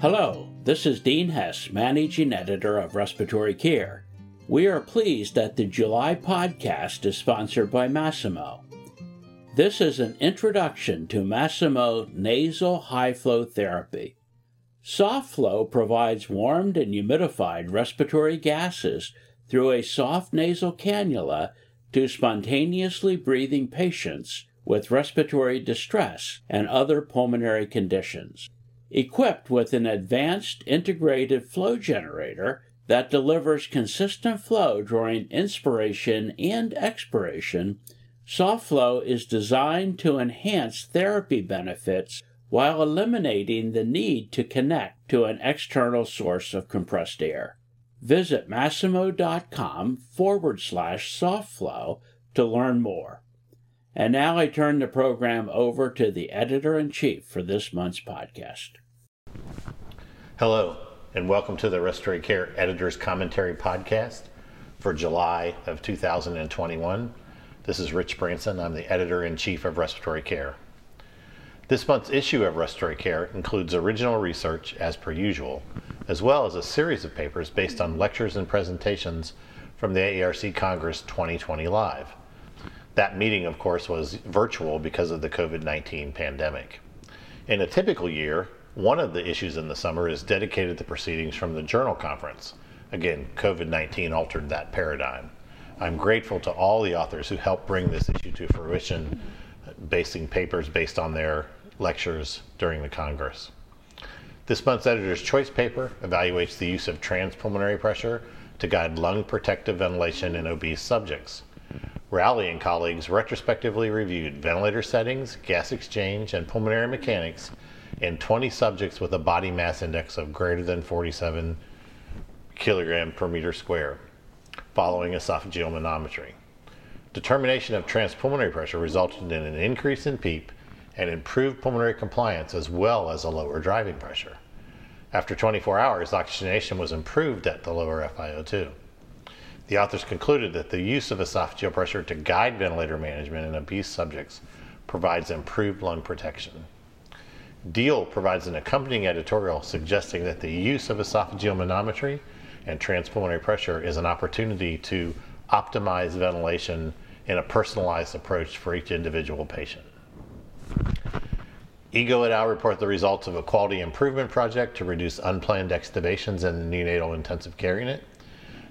Hello, this is Dean Hess, Managing Editor of Respiratory Care. We are pleased that the July podcast is sponsored by Masimo. This is an introduction to Masimo nasal high flow therapy. Soft flow provides warmed and humidified respiratory gases through a soft nasal cannula to spontaneously breathing patients with respiratory distress and other pulmonary conditions. Equipped with an advanced integrated flow generator, that delivers consistent flow during inspiration and expiration, SoftFlow is designed to enhance therapy benefits while eliminating the need to connect to an external source of compressed air. Visit Masimo.com forward slash softflow to learn more. And now I turn the program over to the editor in chief for this month's podcast. Hello and welcome to the Respiratory Care Editor's Commentary Podcast for July of 2021. This is Rich Branson. I'm the editor in chief of Respiratory Care. This month's issue of Respiratory Care includes original research, as per usual, as well as a series of papers based on lectures and presentations from the AARC Congress 2020 Live. That meeting, of course, was virtual because of the COVID 19 pandemic. In a typical year, one of the issues in the summer is dedicated to proceedings from the journal conference. Again, COVID 19 altered that paradigm. I'm grateful to all the authors who helped bring this issue to fruition, basing papers based on their lectures during the Congress. This month's editor's choice paper evaluates the use of transpulmonary pressure to guide lung protective ventilation in obese subjects. Rowley and colleagues retrospectively reviewed ventilator settings, gas exchange, and pulmonary mechanics in 20 subjects with a body mass index of greater than 47 kilogram per meter square following esophageal manometry. Determination of transpulmonary pressure resulted in an increase in PEEP and improved pulmonary compliance as well as a lower driving pressure. After 24 hours, oxygenation was improved at the lower FiO2. The authors concluded that the use of esophageal pressure to guide ventilator management in obese subjects provides improved lung protection. Deal provides an accompanying editorial suggesting that the use of esophageal manometry and transpulmonary pressure is an opportunity to optimize ventilation in a personalized approach for each individual patient. Ego et al. report the results of a quality improvement project to reduce unplanned extubations in the neonatal intensive care unit.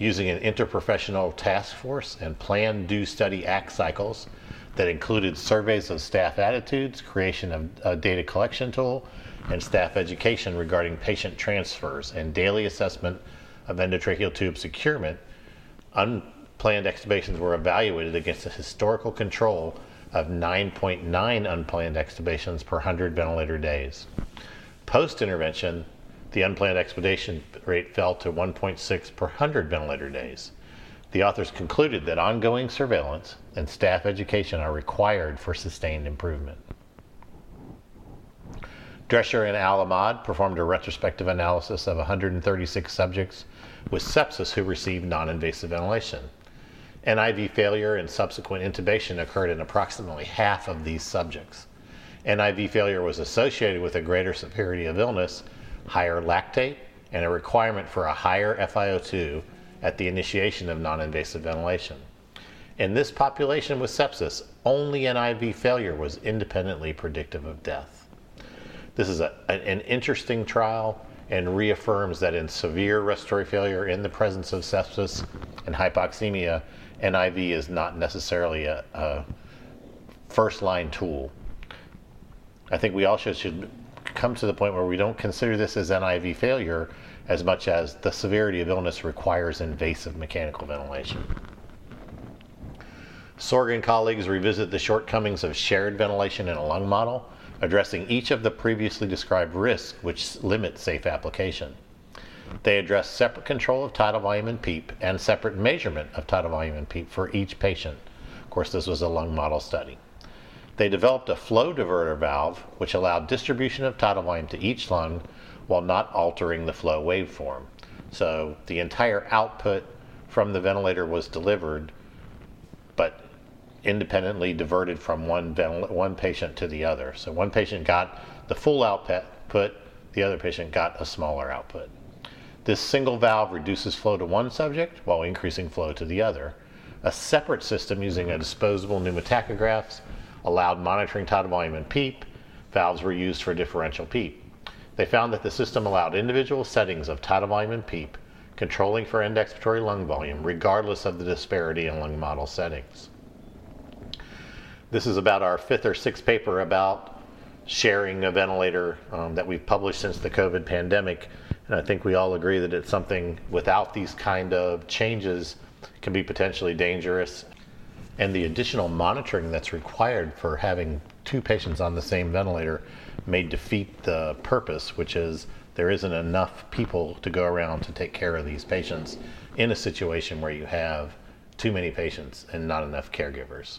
Using an interprofessional task force and planned do study act cycles, that included surveys of staff attitudes, creation of a data collection tool, and staff education regarding patient transfers and daily assessment of endotracheal tube securement, unplanned extubations were evaluated against a historical control of 9.9 unplanned extubations per 100 ventilator days. Post intervention, the unplanned extubation rate fell to 1.6 per 100 ventilator days. The authors concluded that ongoing surveillance and staff education are required for sustained improvement. Drescher and Al-Ahmad performed a retrospective analysis of 136 subjects with sepsis who received non invasive ventilation. NIV failure and subsequent intubation occurred in approximately half of these subjects. NIV failure was associated with a greater severity of illness, higher lactate, and a requirement for a higher FiO2 at the initiation of non invasive ventilation. In this population with sepsis, only NIV failure was independently predictive of death. This is a, an interesting trial and reaffirms that in severe respiratory failure in the presence of sepsis and hypoxemia, NIV is not necessarily a, a first line tool. I think we also should come to the point where we don't consider this as NIV failure as much as the severity of illness requires invasive mechanical ventilation. Sorg and colleagues revisit the shortcomings of shared ventilation in a lung model, addressing each of the previously described risks which limit safe application. They address separate control of tidal volume and PEEP and separate measurement of tidal volume and PEEP for each patient. Of course, this was a lung model study. They developed a flow diverter valve which allowed distribution of tidal volume to each lung while not altering the flow waveform. So the entire output from the ventilator was delivered, but independently diverted from one, one patient to the other. So one patient got the full output, The other patient got a smaller output. This single valve reduces flow to one subject while increasing flow to the other. A separate system using a disposable pneumotachograph allowed monitoring tidal volume and PEEP. Valves were used for differential PEEP. They found that the system allowed individual settings of tidal volume and PEEP, controlling for end expiratory lung volume, regardless of the disparity in lung model settings. This is about our fifth or sixth paper about sharing a ventilator um, that we've published since the COVID pandemic. And I think we all agree that it's something without these kind of changes can be potentially dangerous. And the additional monitoring that's required for having two patients on the same ventilator may defeat the purpose, which is there isn't enough people to go around to take care of these patients in a situation where you have too many patients and not enough caregivers.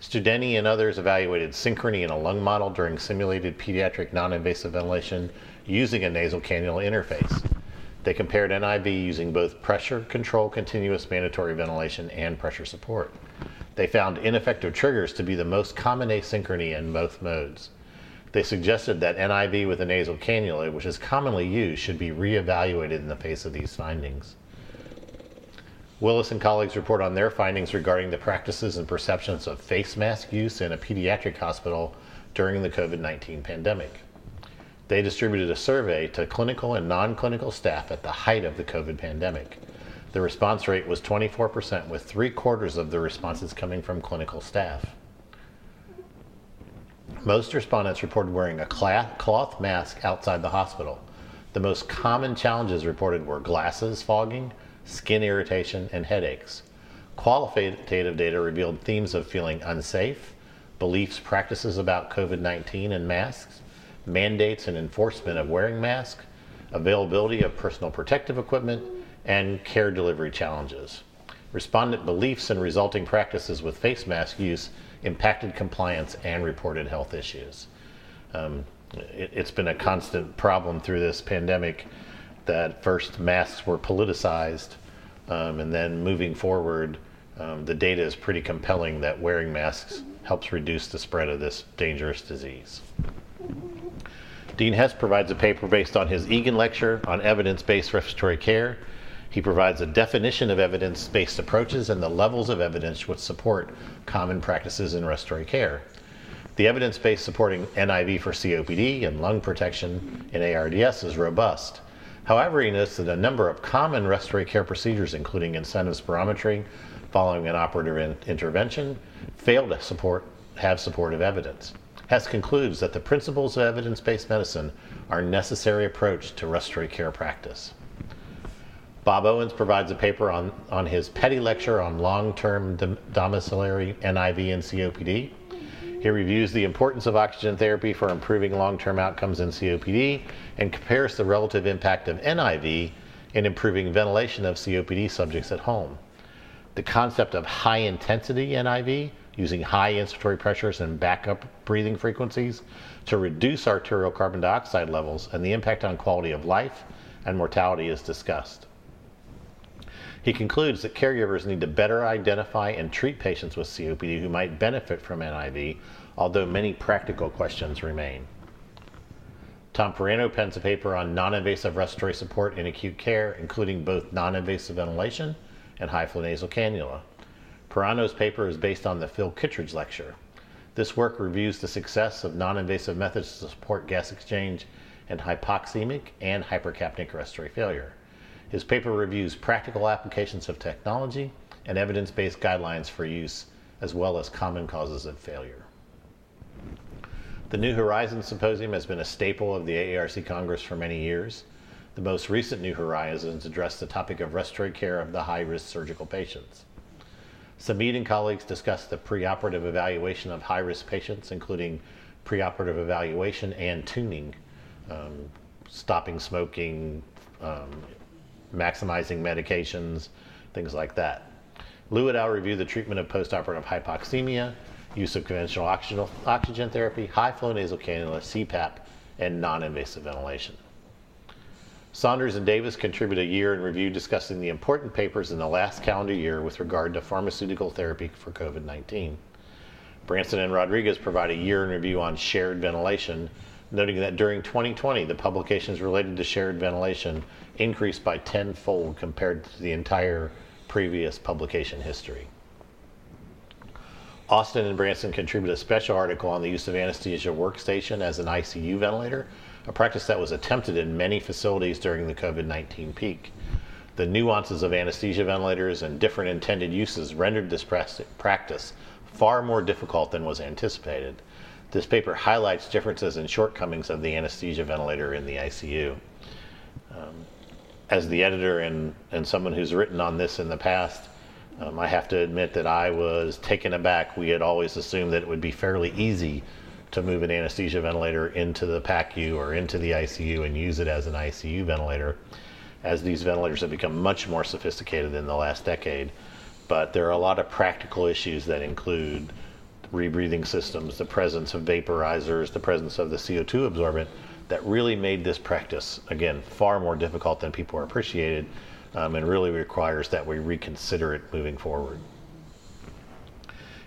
Studeni and others evaluated synchrony in a lung model during simulated pediatric non-invasive ventilation using a nasal cannula interface. They compared NIV using both pressure control continuous mandatory ventilation and pressure support. They found ineffective triggers to be the most common asynchrony in both modes. They suggested that NIV with a nasal cannula, which is commonly used, should be reevaluated in the face of these findings. Willis and colleagues report on their findings regarding the practices and perceptions of face mask use in a pediatric hospital during the COVID 19 pandemic. They distributed a survey to clinical and non clinical staff at the height of the COVID pandemic. The response rate was 24%, with three quarters of the responses coming from clinical staff. Most respondents reported wearing a cloth mask outside the hospital. The most common challenges reported were glasses fogging, skin irritation, and headaches. Qualitative data revealed themes of feeling unsafe, beliefs, practices about COVID 19 and masks, mandates and enforcement of wearing masks, availability of personal protective equipment, and care delivery challenges. Respondent beliefs and resulting practices with face mask use impacted compliance and reported health issues. Um, it, has been a constant problem through this pandemic that first masks were politicized, um, and then moving forward, um, the data is pretty compelling that wearing masks helps reduce the spread of this dangerous disease. Dean Hess provides a paper based on his Egan lecture on evidence based respiratory care. He provides a definition of evidence based approaches and the levels of evidence which support common practices in respiratory care. The evidence base supporting NIV for COPD and lung protection in ARDS is robust. However, he notes that a number of common respiratory care procedures, including incentive spirometry following an operative in- intervention, fail to support, have supportive evidence. Hess concludes that the principles of evidence based medicine are a necessary approach to respiratory care practice. Bob Owens provides a paper on, on his Petty lecture on long term dom- domiciliary NIV and COPD. He reviews the importance of oxygen therapy for improving long term outcomes in COPD and compares the relative impact of NIV in improving ventilation of COPD subjects at home. The concept of high intensity NIV using high inspiratory pressures and backup breathing frequencies to reduce arterial carbon dioxide levels and the impact on quality of life and mortality is discussed. He concludes that caregivers need to better identify and treat patients with COPD who might benefit from NIV, although many practical questions remain. Tom Piraino pens a paper on non invasive respiratory support in acute care, including both non invasive ventilation and high flow nasal cannula. Piraino's paper is based on the Phil Kittredge lecture. This work reviews the success of non invasive methods to support gas exchange in hypoxemic and hypercapnic respiratory failure. His paper reviews practical applications of technology and evidence based guidelines for use, as well as common causes of failure. The New Horizons Symposium has been a staple of the AARC Congress for many years. The most recent New Horizons addressed the topic of respiratory care of the high risk surgical patients. Samid and colleagues discussed the preoperative evaluation of high risk patients, including preoperative evaluation and tuning, um, stopping smoking, um, maximizing medications, things like that. Lou et al. reviewed the treatment of postoperative hypoxemia, use of conventional oxygen, oxygen therapy, high flow nasal cannula, CPAP, and non invasive ventilation. Saunders and Davis contribute a year in review discussing the important papers in the last calendar year with regard to pharmaceutical therapy for COVID 19. Branson and Rodriguez provide a year in review on shared ventilation, noting that during 2020, the publications related to shared ventilation increased by tenfold compared to the entire previous publication history. Austin and Branson contribute a special article on the use of anesthesia workstation as an ICU ventilator, a practice that was attempted in many facilities during the COVID 19 peak. The nuances of anesthesia ventilators and different intended uses rendered this practice far more difficult than was anticipated. This paper highlights differences and shortcomings of the anesthesia ventilator in the ICU. Um, as the editor and, and someone who's written on this in the past, um, I have to admit that I was taken aback. We had always assumed that it would be fairly easy to move an anesthesia ventilator into the PACU or into the ICU and use it as an ICU ventilator, as these ventilators have become much more sophisticated in the last decade. But there are a lot of practical issues that include rebreathing systems, the presence of vaporizers, the presence of the CO2 absorbent that really made this practice, again, far more difficult than people are appreciated um, and really requires that we reconsider it moving forward.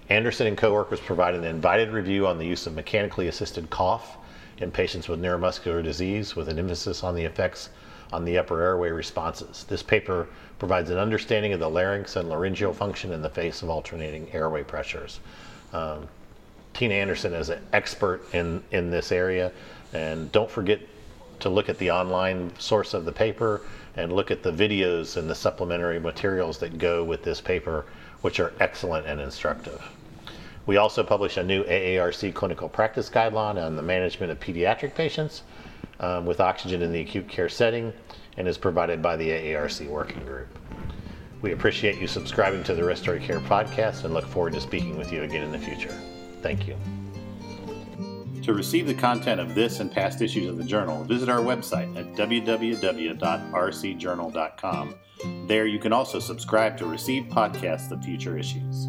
Andersen and coworkers provided an invited review on the use of mechanically assisted cough in patients with neuromuscular disease with an emphasis on the effects on the upper airway responses. This paper provides an understanding of the larynx and laryngeal function in the face of alternating airway pressures. Um, Tiina Andersen is an expert in, in this area, and don't forget to look at the online source of the paper and look at the videos and the supplementary materials that go with this paper, which are excellent and instructive. We also publish a new AARC clinical practice guideline on the management of pediatric patients um, with oxygen in the acute care setting and is provided by the AARC working group. We appreciate you subscribing to the Respiratory Care podcast and look forward to speaking with you again in the future. Thank you. To receive the content of this and past issues of the journal, visit our website at www.rcjournal.com. There you can also subscribe to receive podcasts of future issues.